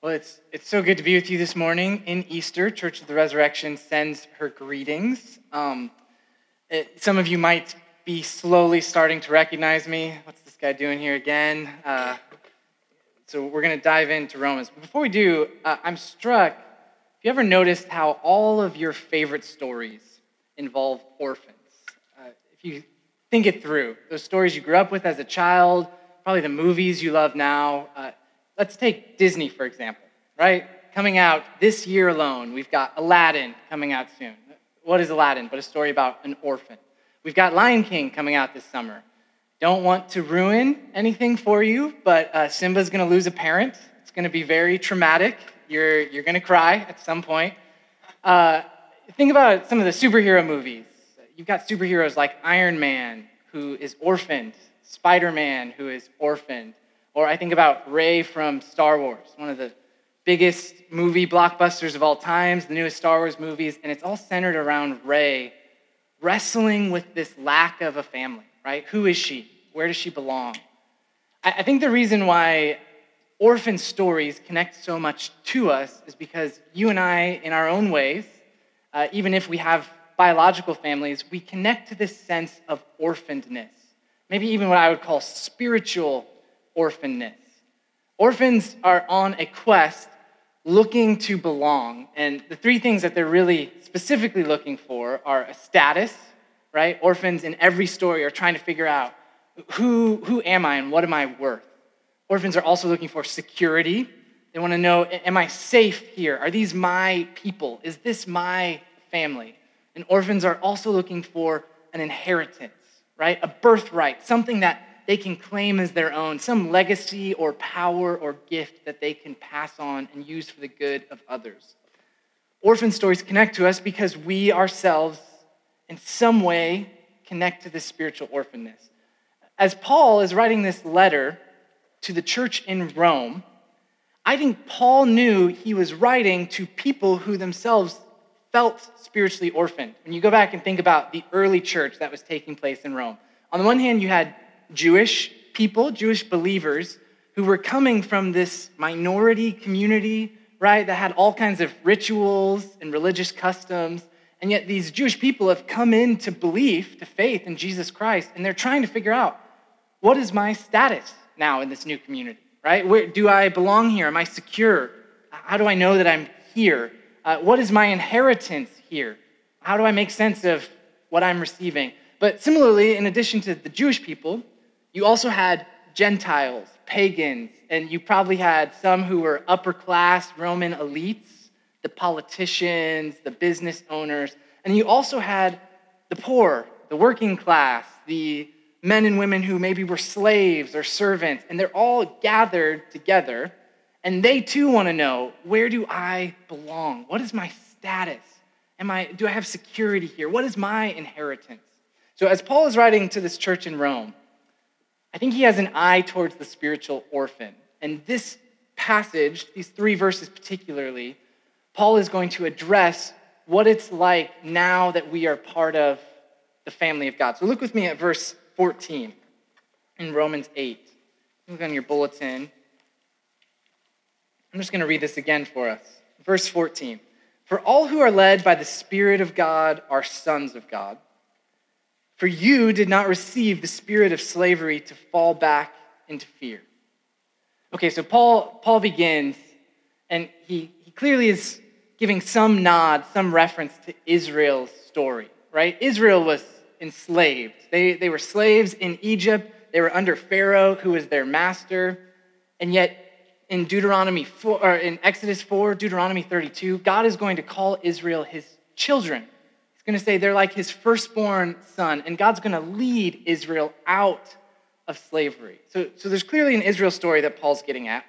Well, it's, it's so good to be with you this morning in Easter. Church of the Resurrection sends her greetings. Um, it, some of you might be slowly starting to recognize me. What's this guy doing here again? Uh, so we're going to dive into Romans. Before we do, uh, I'm struck. Have you ever noticed how all of your favorite stories involve orphans? Uh, if you think it through, those stories you grew up with as a child, probably the movies you love now uh, let's take Disney, for example, right? Coming out this year alone, we've got Aladdin coming out soon. What is Aladdin but a story about an orphan? We've got Lion King coming out this summer. Don't want to ruin anything for you, but uh, Simba's to lose a parent. It's to be very traumatic. You're, you're to cry at some point. Uh, think about some of the superhero movies. You've got superheroes like Iron Man, who is orphaned, Spider Man, who is orphaned. Or I think about Rey from Star Wars, one of the biggest movie blockbusters of all times, the newest Star Wars movies, and it's all centered around Rey wrestling with this lack of a family, right? Who is she? Where does she belong? I think the reason why orphan stories connect so much to us is because you and I, in our own ways, uh, even if we have biological families, we connect to this sense of orphanedness. Maybe even what I would call spiritual orphanness. Orphans are on a quest looking to belong. And the three things that they're really specifically looking for are a status, right? Orphans in every story are trying to figure out who, who am I and what am I worth? Orphans are also looking for security. They want to know, am I safe here? Are these my people? Is this my family? And orphans are also looking for an inheritance, right? A birthright, something that they can claim as their own, some legacy or power or gift that they can pass on and use for the good of others. Orphan stories connect to us because we ourselves, in some way, connect to this spiritual orphanness. As Paul is writing this letter to the church in Rome, I think Paul knew he was writing to people who themselves felt spiritually orphaned. When you go back and think about the early church that was taking place in Rome, on the one hand, you had Jewish people, Jewish believers, who were coming from this minority community, right, that had all kinds of rituals and religious customs. And yet these Jewish people have come into belief, to faith in Jesus Christ, and they're trying to figure out what is my status now in this new community, right? Where do I belong here? Am I secure? How do I know that I'm here? Uh, what is my inheritance here? How do I make sense of what I'm receiving? But similarly, in addition to the Jewish people, you also had Gentiles, pagans, and you probably had some who were upper class Roman elites, the politicians, the business owners, and you also had the poor, the working class, the men and women who maybe were slaves or servants, and they're all gathered together, and they too want to know where do I belong? What is my status? Am I, do I have security here? What is my inheritance? So, as Paul is writing to this church in Rome, I think he has an eye towards the spiritual orphan. And this passage, these three verses particularly, Paul is going to address what it's like now that we are part of the family of God. So look with me at verse 14 in Romans 8. Look on your bulletin. I'm just going to read this again for us. Verse 14. For all who are led by the Spirit of God are sons of God. For you did not receive the spirit of slavery to fall back into fear. Okay, so Paul, Paul begins, and he, he clearly is giving some nod, some reference to Israel's story, right? Israel was enslaved. They, they were slaves in Egypt. They were under Pharaoh, who was their master. And yet, in Deuteronomy 4, or in Exodus 4, Deuteronomy 32, God is going to call Israel his children going to say they're like his firstborn son, and God's going to lead Israel out of slavery. So, so there's clearly an Israel story that Paul's getting at.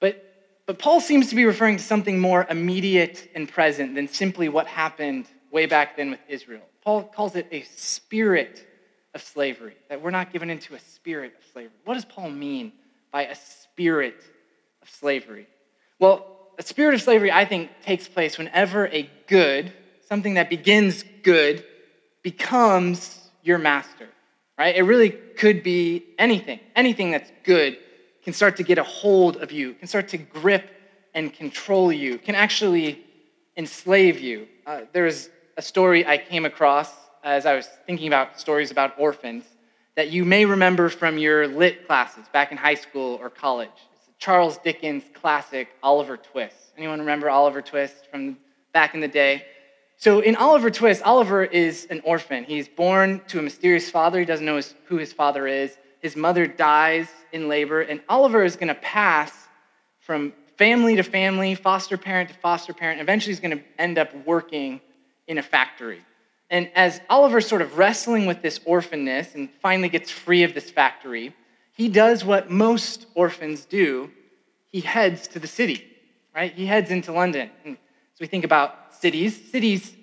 But, but Paul seems to be referring to something more immediate and present than simply what happened way back then with Israel. Paul calls it a spirit of slavery, that we're not given into a spirit of slavery. What does Paul mean by a spirit of slavery? Well, a spirit of slavery, I think, takes place whenever a good, something that begins good becomes your master, right? It really could be anything. Anything that's good can start to get a hold of you, can start to grip and control you, can actually enslave you. Uh, there's a story I came across as I was thinking about stories about orphans that you may remember from your lit classes back in high school or college. It's Charles Dickens' classic Oliver Twist. Anyone remember Oliver Twist from back in the day? So in Oliver Twist, Oliver is an orphan. He's born to a mysterious father. He doesn't know his, who his father is. His mother dies in labor, and Oliver is going to pass from family to family, foster parent to foster parent. Eventually, he's going to end up working in a factory. And as Oliver's sort of wrestling with this orphanness and finally gets free of this factory, he does what most orphans do. He heads to the city, right? He heads into London. And as we think about cities, cities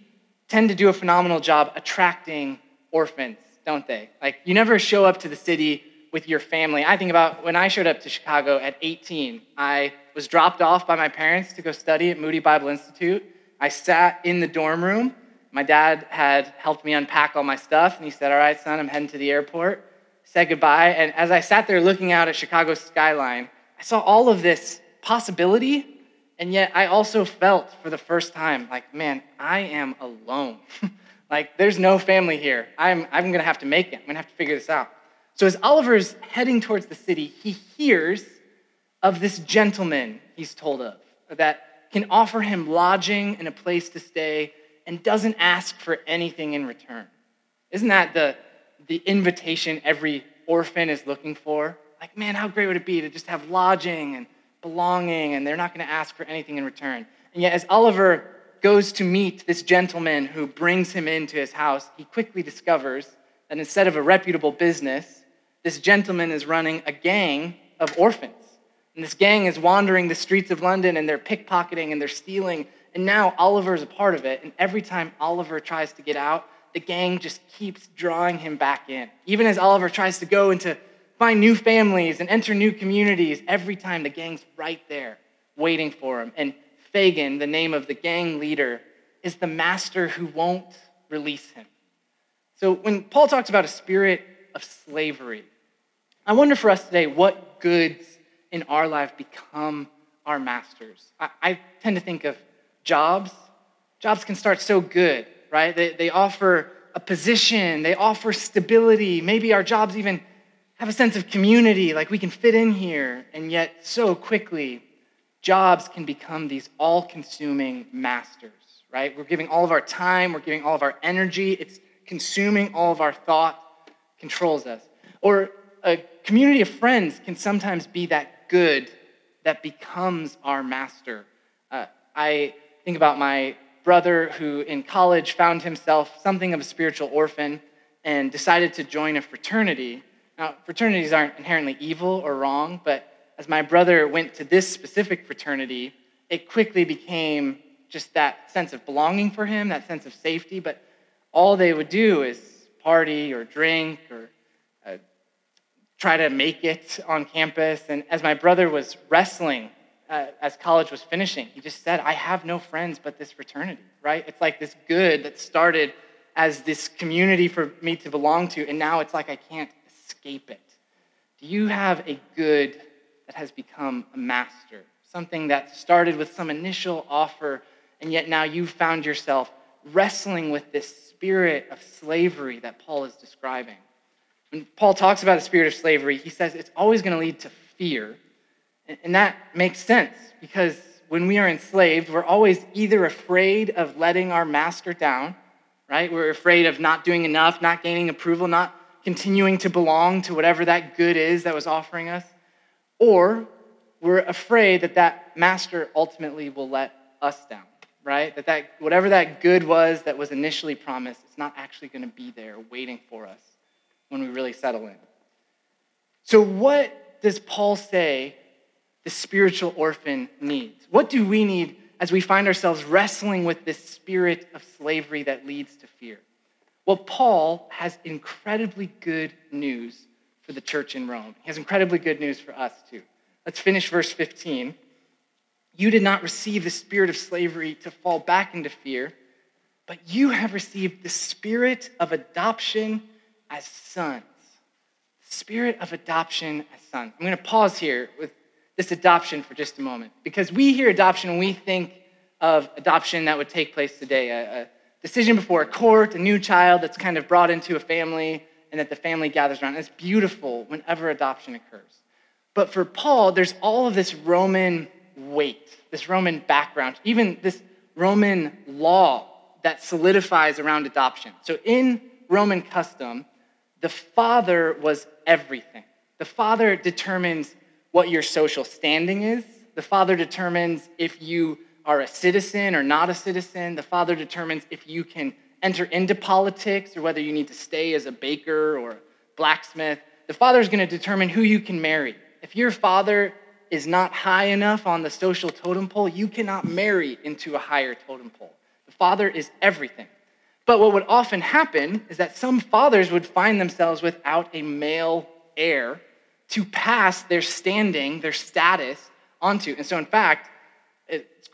tend to do a phenomenal job attracting orphans, don't they? Like, you never show up to the city with your family. I think about when I showed up to Chicago at 18, I was dropped off by my parents to go study at Moody Bible Institute. I sat in the dorm room my dad had helped me unpack all my stuff, and he said, All right, son, I'm heading to the airport. Said goodbye. And as I sat there looking out at Chicago's skyline, I saw all of this possibility, and yet I also felt for the first time like, man, I am alone. like, there's no family here. I'm, I'm going to have to make it. I'm going to have to figure this out. So, as Oliver's heading towards the city, he hears of this gentleman he's told of that can offer him lodging and a place to stay and doesn't ask for anything in return. Isn't that the, the invitation every orphan is looking for? Like, man, how great would it be to just have lodging and belonging, and they're not going to ask for anything in return. And yet, as Oliver goes to meet this gentleman who brings him into his house, he quickly discovers that instead of a reputable business, this gentleman is running a gang of orphans. And this gang is wandering the streets of London and they're pickpocketing and they're stealing and now Oliver is a part of it. And every time Oliver tries to get out, the gang just keeps drawing him back in. Even as Oliver tries to go into find new families and enter new communities, every time the gang's right there waiting for him. And Fagin, the name of the gang leader, is the master who won't release him. So when Paul talks about a spirit of slavery, I wonder for us today what goods in our life become our masters. I, I tend to think of jobs. Jobs can start so good, right? They, they offer a position, they offer stability. Maybe our jobs even have a sense of community, like we can fit in here. And yet, so quickly, jobs can become these all consuming masters, right? We're giving all of our time, we're giving all of our energy, it's consuming all of our thought, controls us. Or a community of friends can sometimes be that good that becomes our master. Uh, I think about my brother who in college found himself something of a spiritual orphan and decided to join a fraternity. Now, fraternities aren't inherently evil or wrong, but as my brother went to this specific fraternity, it quickly became just that sense of belonging for him, that sense of safety. But all they would do is party or drink or uh, try to make it on campus. And as my brother was wrestling uh, as college was finishing. He just said, I have no friends but this fraternity, right? It's like this good that started as this community for me to belong to, and now it's like I can't escape it. Do you have a good that has become a master? Something that started with some initial offer, and yet now you've found yourself wrestling with this spirit of slavery that Paul is describing. When Paul talks about the spirit of slavery, he says it's always going to lead to fear and that makes sense because when we are enslaved, we're always either afraid of letting our master down, right? We're afraid of not doing enough, not gaining approval, not continuing to belong to whatever that good is that was offering us. Or we're afraid that that master ultimately will let us down, right? That, that whatever that good was that was initially promised, it's not actually going to be there waiting for us when we really settle in. So, what does Paul say the spiritual orphan needs? What do we need as we find ourselves wrestling with this spirit of slavery that leads to fear? Well, Paul has incredibly good news for the church in Rome. He has incredibly good news for us too. Let's finish verse 15. You did not receive the spirit of slavery to fall back into fear, but you have received the spirit of adoption as sons. Spirit of adoption as sons. I'm going to pause here with this adoption for just a moment. Because we hear adoption we think of adoption that would take place today a, a decision before a court, a new child that's kind of brought into a family, and that the family gathers around. It's beautiful whenever adoption occurs. But for Paul, there's all of this Roman weight, this Roman background, even this Roman law that solidifies around adoption. So in Roman custom, the father was everything. The father determines what your social standing is. The father determines if you are a citizen or not a citizen. The father determines if you can enter into politics or whether you need to stay as a baker or blacksmith. The father is going to determine who you can marry. If your father is not high enough on the social totem pole, you cannot marry into a higher totem pole. The father is everything. But what would often happen is that some fathers would find themselves without a male heir to pass their standing, their status onto. And so, in fact,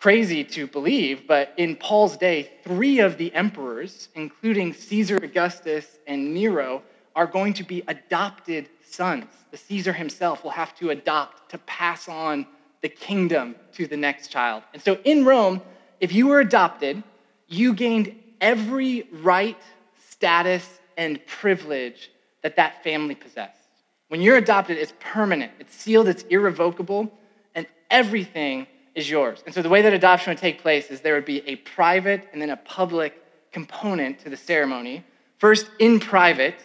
crazy to believe, but in Paul's day, three of the emperors, including Caesar Augustus and Nero, are going to be adopted sons. The Caesar himself will have to adopt to pass on the kingdom to the next child. And so in Rome, if you were adopted, you gained every right, status, and privilege that that family possessed. When you're adopted, it's permanent, it's sealed, it's irrevocable, and everything is yours. And so the way that adoption would take place is there would be a private and then a public component to the ceremony. First, in private,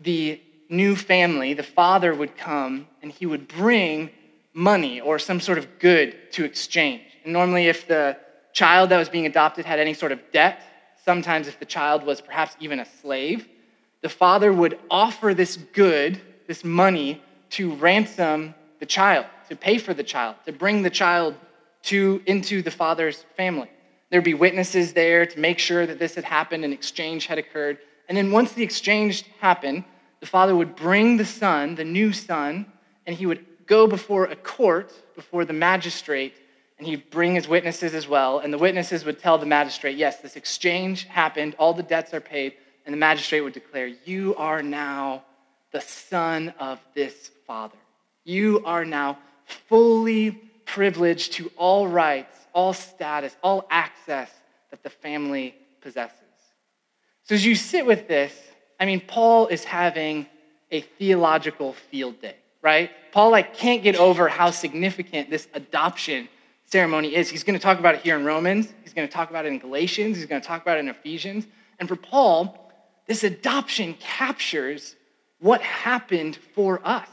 the new family, the father would come and he would bring money or some sort of good to exchange. And normally, if the child that was being adopted had any sort of debt, sometimes if the child was perhaps even a slave, the father would offer this good, this money, to ransom the child, to pay for the child, to bring the child to, into the father's family. There'd be witnesses there to make sure that this had happened and exchange had occurred. And then once the exchange happened, the father would bring the son, the new son, and he would go before a court, before the magistrate, and he'd bring his witnesses as well. And the witnesses would tell the magistrate, yes, this exchange happened, all the debts are paid. And the magistrate would declare, You are now the son of this father. You are now fully privileged to all rights, all status, all access that the family possesses. So as you sit with this, I mean, Paul is having a theological field day, right? Paul like can't get over how significant this adoption ceremony is. He's going to talk about it here in Romans. He's going to talk about it in Galatians. He's going to talk about it in Ephesians. And for Paul, this adoption captures what happened for us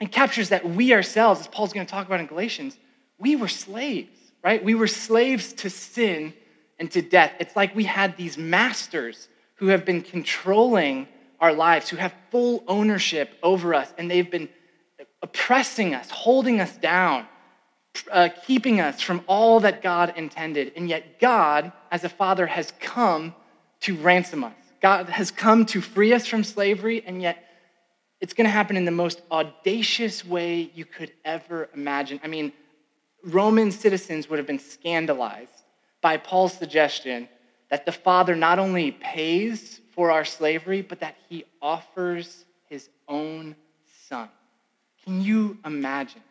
and captures that we ourselves, as Paul's going to talk about in Galatians, we were slaves, right? We were slaves to sin and to death. It's like we had these masters who have been controlling our lives, who have full ownership over us, and they've been oppressing us, holding us down, uh, keeping us from all that God intended. And yet, God, as a father, has come to ransom us. God has come to free us from slavery, and yet it's going to happen in the most audacious way you could ever imagine. I mean, Roman citizens would have been scandalized by Paul's suggestion that the Father not only pays for our slavery, but that he offers his own Son. Can you imagine?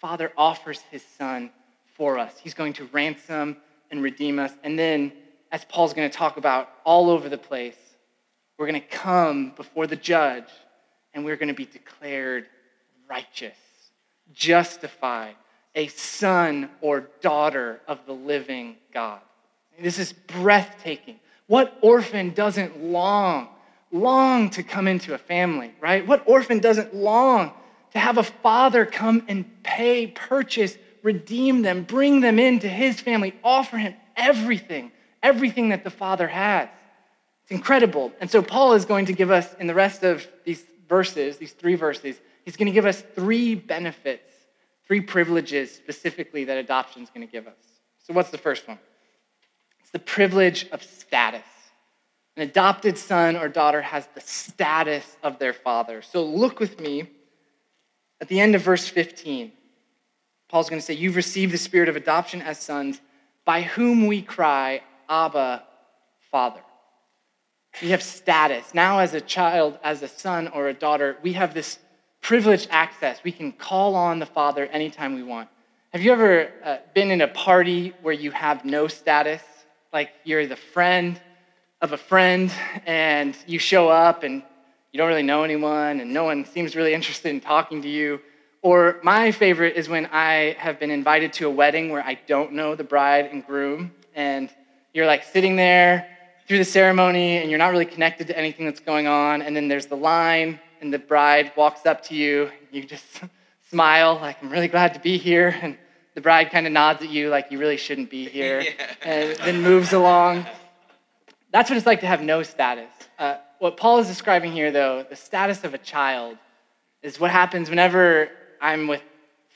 Father offers his Son for us. He's going to ransom and redeem us. And then, as Paul's going to talk about all over the place, we're going to come before the judge and we're going to be declared righteous, justified, a son or daughter of the living God. This is breathtaking. What orphan doesn't long, long to come into a family, right? What orphan doesn't long to have a father come and pay, purchase, redeem them, bring them into his family, offer him everything, everything that the father has? It's incredible. And so Paul is going to give us in the rest of these verses, these three verses, he's going to give us three benefits, three privileges specifically that adoption is going to give us. So, what's the first one? It's the privilege of status. An adopted son or daughter has the status of their father. So, look with me at the end of verse 15. Paul's going to say, You've received the spirit of adoption as sons, by whom we cry, Abba, Father. We have status. Now, as a child, as a son or a daughter, we have this privileged access. We can call on the Father anytime we want. Have you ever uh, been in a party where you have no status? Like you're the friend of a friend and you show up and you don't really know anyone and no one seems really interested in talking to you. Or my favorite is when I have been invited to a wedding where I don't know the bride and groom and you're like sitting there through the ceremony and you're not really connected to anything that's going on and then there's the line and the bride walks up to you and you just smile like i'm really glad to be here and the bride kind of nods at you like you really shouldn't be here yeah. and then moves along. That's what it's like to have no status. Uh, what Paul is describing here, though, the status of a child, is what happens whenever I'm with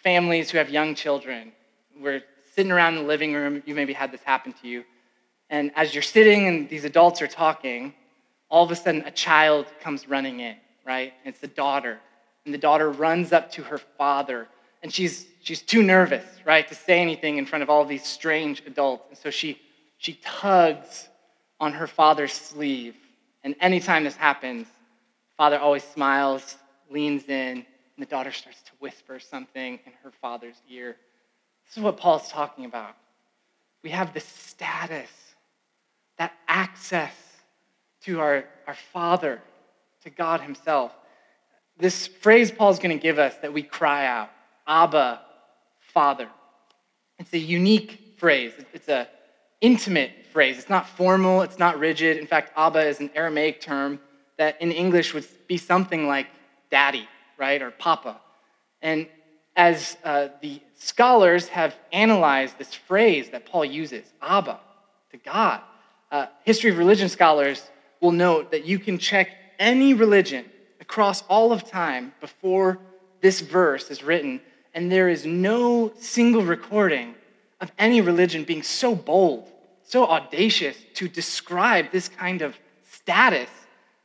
families who have young children. We're sitting around in the living room. You maybe had this happen to you. And as you're sitting and these adults are talking, all of a sudden a child comes running in, right? It's the daughter. And the daughter runs up to her father and she's, she's too nervous, right, to say anything in front of all these strange adults. And so she, she tugs on her father's sleeve. And anytime this happens, father always smiles, leans in, and the daughter starts to whisper something in her father's ear. This is what Paul's talking about. We have the status, that access to our, our Father, to God Himself. This phrase Paul's going to give us that we cry out Abba, Father. It's a unique phrase. It's an intimate phrase. It's not formal, it's not rigid. In fact, Abba is an Aramaic term that in English would be something like daddy, right, or papa. And as uh, the scholars have analyzed this phrase that Paul uses, Abba, to God, uh, history of religion scholars will note that you can check any religion across all of time before this verse is written and there is no single recording of any religion being so bold, so audacious to describe this kind of status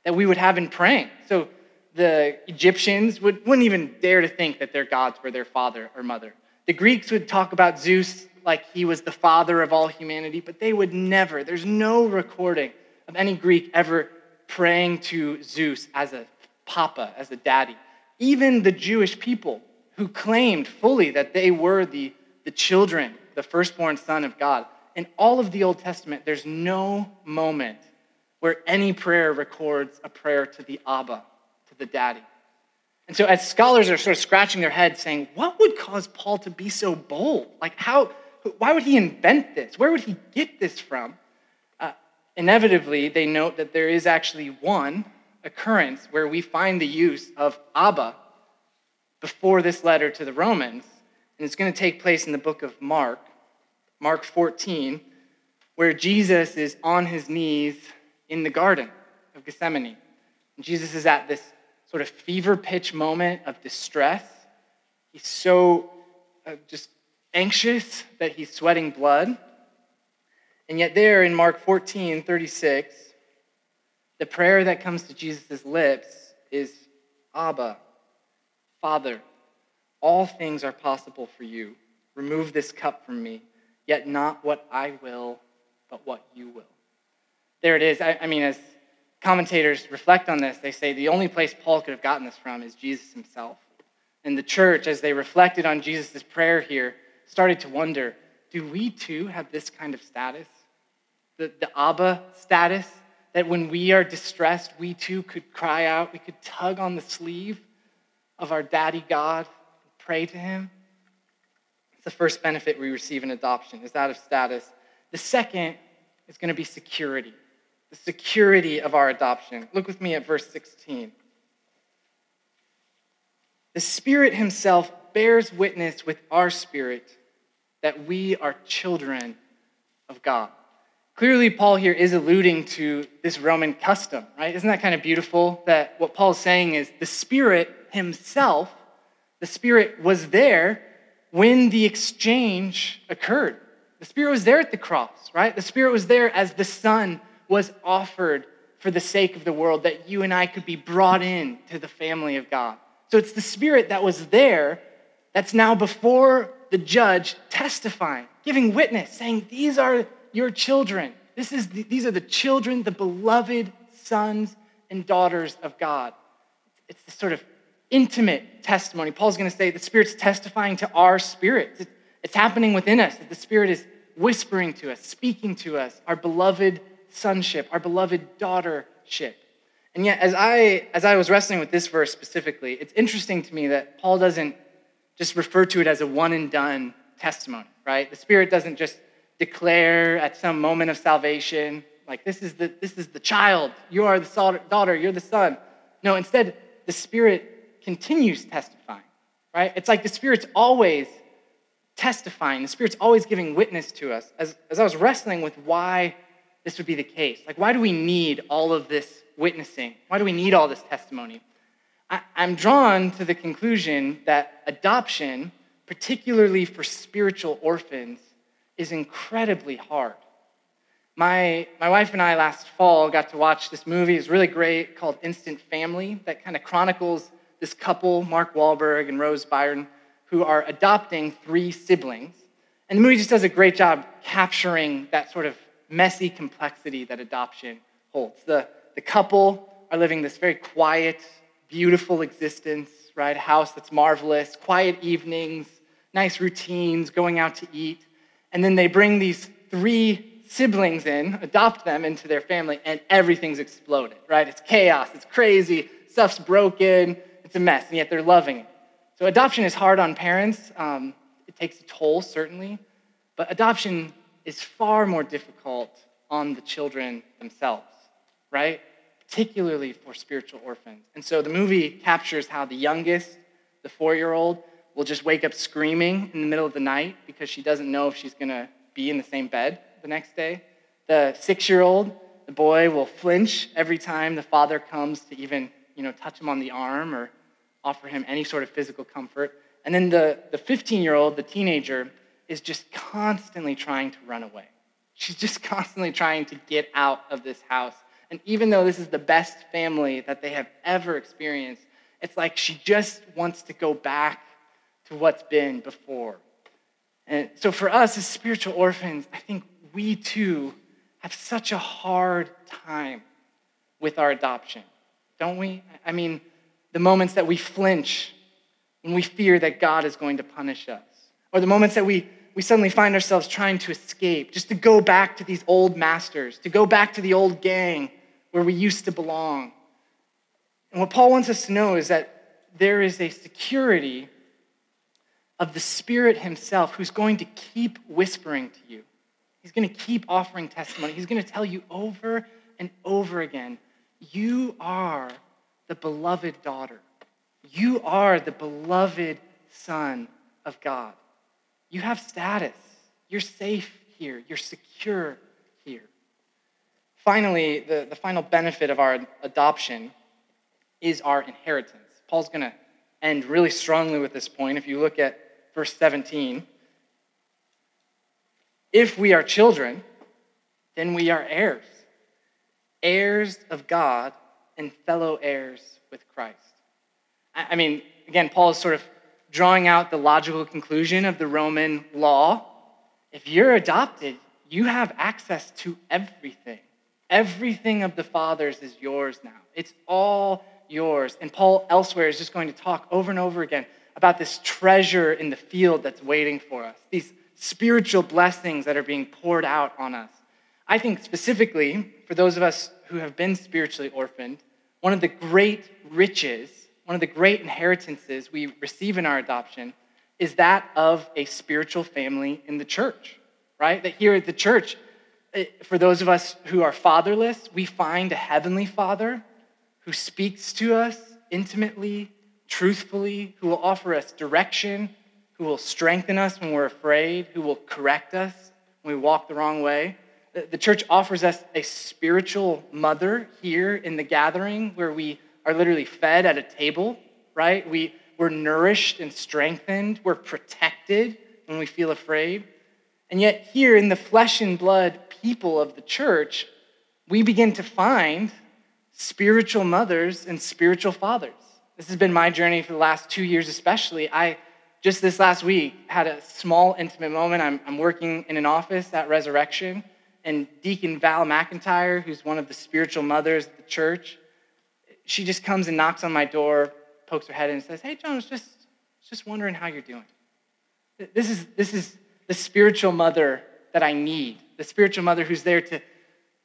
that we would have in praying. So the Egyptians would, wouldn't even dare to think that their gods were their father or mother. The Greeks would talk about Zeus like he was the father of all humanity, but they would never, there's no recording of any Greek ever praying to Zeus as a papa, as a daddy. Even the Jewish people who claimed fully that they were the, the children, the firstborn son of God. In all of the Old Testament, there's no moment where any prayer records a prayer to the Abba, to the daddy. And so, as scholars are sort of scratching their heads saying, what would cause Paul to be so bold? Like, how, why would he invent this? Where would he get this from? Uh, inevitably, they note that there is actually one occurrence where we find the use of Abba before this letter to the Romans. And it's going to take place in the book of Mark, Mark 14, where Jesus is on his knees in the Garden of Gethsemane. And Jesus is at this sort of fever pitch moment of distress. He's so uh, just anxious that he's sweating blood. And yet, there in Mark 14 36, the prayer that comes to Jesus' lips is Abba, Father, all things are possible for you. Remove this cup from me, yet not what I will, but what you will. There it is. I, I mean, as commentators reflect on this, they say the only place Paul could have gotten this from is Jesus himself. And the church, as they reflected on Jesus' prayer here, started to wonder do we too have this kind of status? The, the Abba status? That when we are distressed, we too could cry out, we could tug on the sleeve of our daddy God pray to him. It's the first benefit we receive in adoption, is that of status. The second is going to be security, the security of our adoption. Look with me at verse 16. The Spirit Himself bears witness with our spirit that we are children of God. Clearly, Paul here is alluding to this Roman custom, right? Isn't that kind of beautiful? That what Paul's saying is the Spirit himself, the Spirit was there when the exchange occurred. The Spirit was there at the cross, right? The Spirit was there as the Son was offered for the sake of the world, that you and I could be brought in to the family of God. So it's the Spirit that was there that's now before the judge testifying, giving witness, saying, These are your children. This is the, these are the children, the beloved sons and daughters of God. It's this sort of intimate testimony. Paul's going to say the Spirit's testifying to our spirit. It's happening within us, that the Spirit is whispering to us, speaking to us, our beloved sonship, our beloved daughtership. And yet, as I, as I was wrestling with this verse specifically, it's interesting to me that Paul doesn't just refer to it as a one and done testimony, right? The Spirit doesn't just declare at some moment of salvation, like, this is the, this is the child, you are the daughter, you're the son. No, instead, the Spirit continues testifying, right? It's like the Spirit's always testifying, the Spirit's always giving witness to us. As, as I was wrestling with why this would be the case, like, why do we need all of this witnessing? Why do we need all this testimony? I'm drawn to the conclusion that adoption, particularly for spiritual orphans, is incredibly hard. My, my wife and I last fall got to watch this movie. It's really great called Instant Family that kind of chronicles this couple, Mark Wahlberg and Rose Byrne, who are adopting three siblings. And the movie just does a great job capturing that sort of messy complexity that adoption holds. The, the couple are living this very quiet, beautiful existence, right? A house that's marvelous, quiet evenings, nice routines, going out to eat. And then they bring these three siblings in, adopt them into their family, and everything's exploded, right? It's chaos, it's crazy, stuff's broken, it's a mess, and yet they're loving it. So adoption is hard on parents. Um, it takes a toll, certainly, but adoption is far more difficult on the children themselves, right? Particularly for spiritual orphans. And so the movie captures how the youngest, the four year old, will just wake up screaming in the middle of the night because she doesn't know if she's going to be in the same bed the next day. The six year old, the boy, will flinch every time the father comes to even you know, touch him on the arm or offer him any sort of physical comfort. And then the, the 15 year old, the teenager, is just constantly trying to run away. She's just constantly trying to get out of this house. And even though this is the best family that they have ever experienced, it's like she just wants to go back to what's been before. And so for us as spiritual orphans, I think we too have such a hard time with our adoption, don't we? I mean, the moments that we flinch when we fear that God is going to punish us, or the moments that we, we suddenly find ourselves trying to escape, just to go back to these old masters, to go back to the old gang where we used to belong. And what Paul wants us to know is that there is a security of the Spirit Himself who's going to keep whispering to you He's going to keep offering testimony. He's going to tell you over and over again you are the beloved daughter. You are the beloved son of God. You have status. You're safe here. You're secure here. Finally, the, the final benefit of our adoption is our inheritance. Paul's going to end really strongly with this point. If you look at verse 17, if we are children, then we are heirs, heirs of God and fellow heirs with Christ. I mean, again, Paul is sort of drawing out the logical conclusion of the Roman law. If you're adopted, you have access to everything. Everything of the Father's is yours now. It's all yours. And Paul elsewhere is just going to talk over and over again about this treasure in the field that's waiting for us. These spiritual blessings that are being poured out on us. I think specifically for those of us who have been spiritually orphaned, one of the great riches, one of the great inheritances we receive in our adoption is that of a spiritual family in the church, right? That here at the church, eh, for those of us who are fatherless, we find a heavenly father who speaks to us intimately, truthfully, who will offer us direction, who will strengthen us when we're afraid, who will correct us when we walk the wrong way. The church offers us a spiritual mother here in the gathering where we are literally fed at a table, right? We, we're nourished and strengthened. We're protected when we feel afraid. And yet, here in the flesh and blood people of the church, we begin to find spiritual mothers and spiritual fathers. This has been my journey for the last two years, especially. I just this last week had a small intimate moment i'm, I'm working in an office at resurrection and deacon val mcintyre who's one of the spiritual mothers of the church she just comes and knocks on my door pokes her head in and says, Hey, I just, just wondering how you're doing. This is, this is the spiritual mother that I need, the spiritual mother who's there to,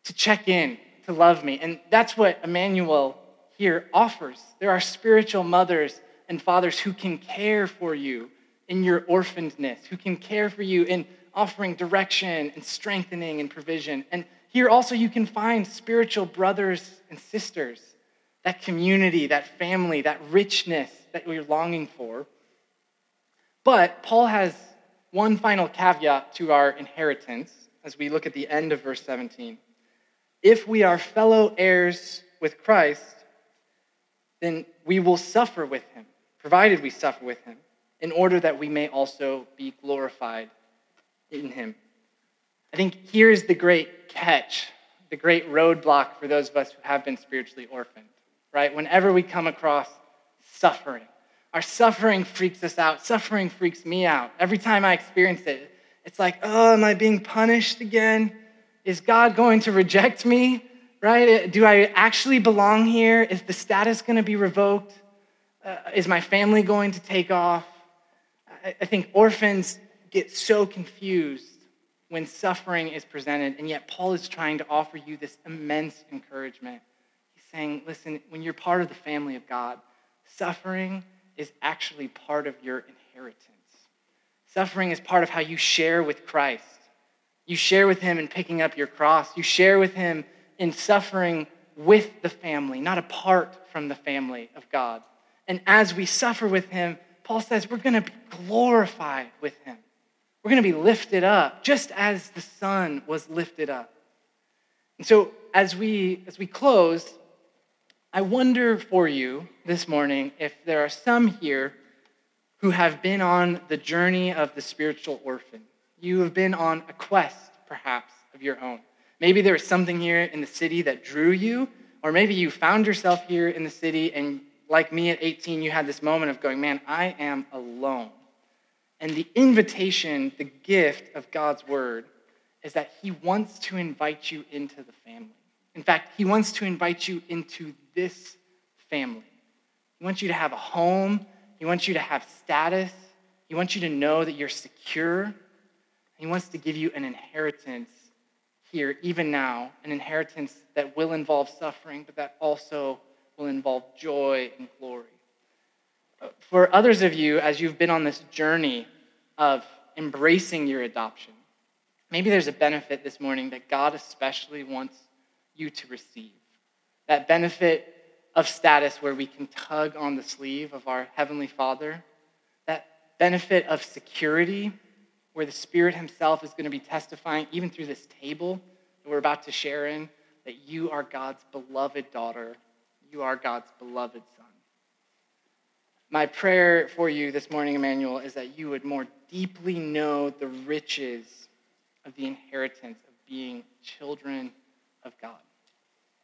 to check in, to love me. And that's what Immanuel here offers. There are spiritual mothers and fathers who can care for you in your orphanedness, who can care for you in offering direction and strengthening and provision. And here also you can find spiritual brothers and sisters, that community, that family, that richness that we're longing for. But Paul has one final caveat to our inheritance as we look at the end of verse 17. If we are fellow heirs with Christ, then we will suffer with him, provided we suffer with him, in order that we may also be glorified in him. I think here's the great catch, the great roadblock for those of us who have been spiritually orphaned, right? Whenever we come across suffering, our suffering freaks us out. Suffering freaks me out. Every time I experience it, it's like, oh, am I being punished again? Is God going to reject me? Right? Do I actually belong here? Is the status going to be revoked? Uh, is my family going to take off? I, I think orphans get so confused when suffering is presented, and yet Paul is trying to offer you this immense encouragement. Saying, listen, when you're part of the family of God, suffering is actually part of your inheritance. Suffering is part of how you share with Christ. You share with him in picking up your cross. You share with him in suffering with the family, not apart from the family of God. And as we suffer with him, Paul says we're going to be glorified with him. We're going to be lifted up, just as the Son was lifted up. And so, as we, as we close, I wonder for you this morning if there are some here who have been on the journey of the spiritual orphan. You have been on a quest, perhaps, of your own. Maybe there was something here in the city that drew you, or maybe you found yourself here in the city and, like me at 18, you had this moment of going, Man, I am alone. And the invitation, the gift of God's word, is that He wants to invite you into the family. In fact, He wants to invite you into this family. He wants you to have a home, He wants you to have status, He wants you to know that you're secure. He wants to give you an inheritance here, even now, an inheritance that will involve suffering, but that also will involve joy and glory. Uh, for others of you, as you've been on this journey of embracing your adoption, maybe there's a benefit this morning that God especially wants you to receive. That benefit of status where we can tug on the sleeve of our Heavenly Father. That benefit of security where the Spirit Himself is going to be testifying, even through this table that we're about to share in, that you are God's beloved daughter. You are God's beloved son. My prayer for you this morning, Immanuel, is that you would more deeply know the riches of the inheritance of being children of God.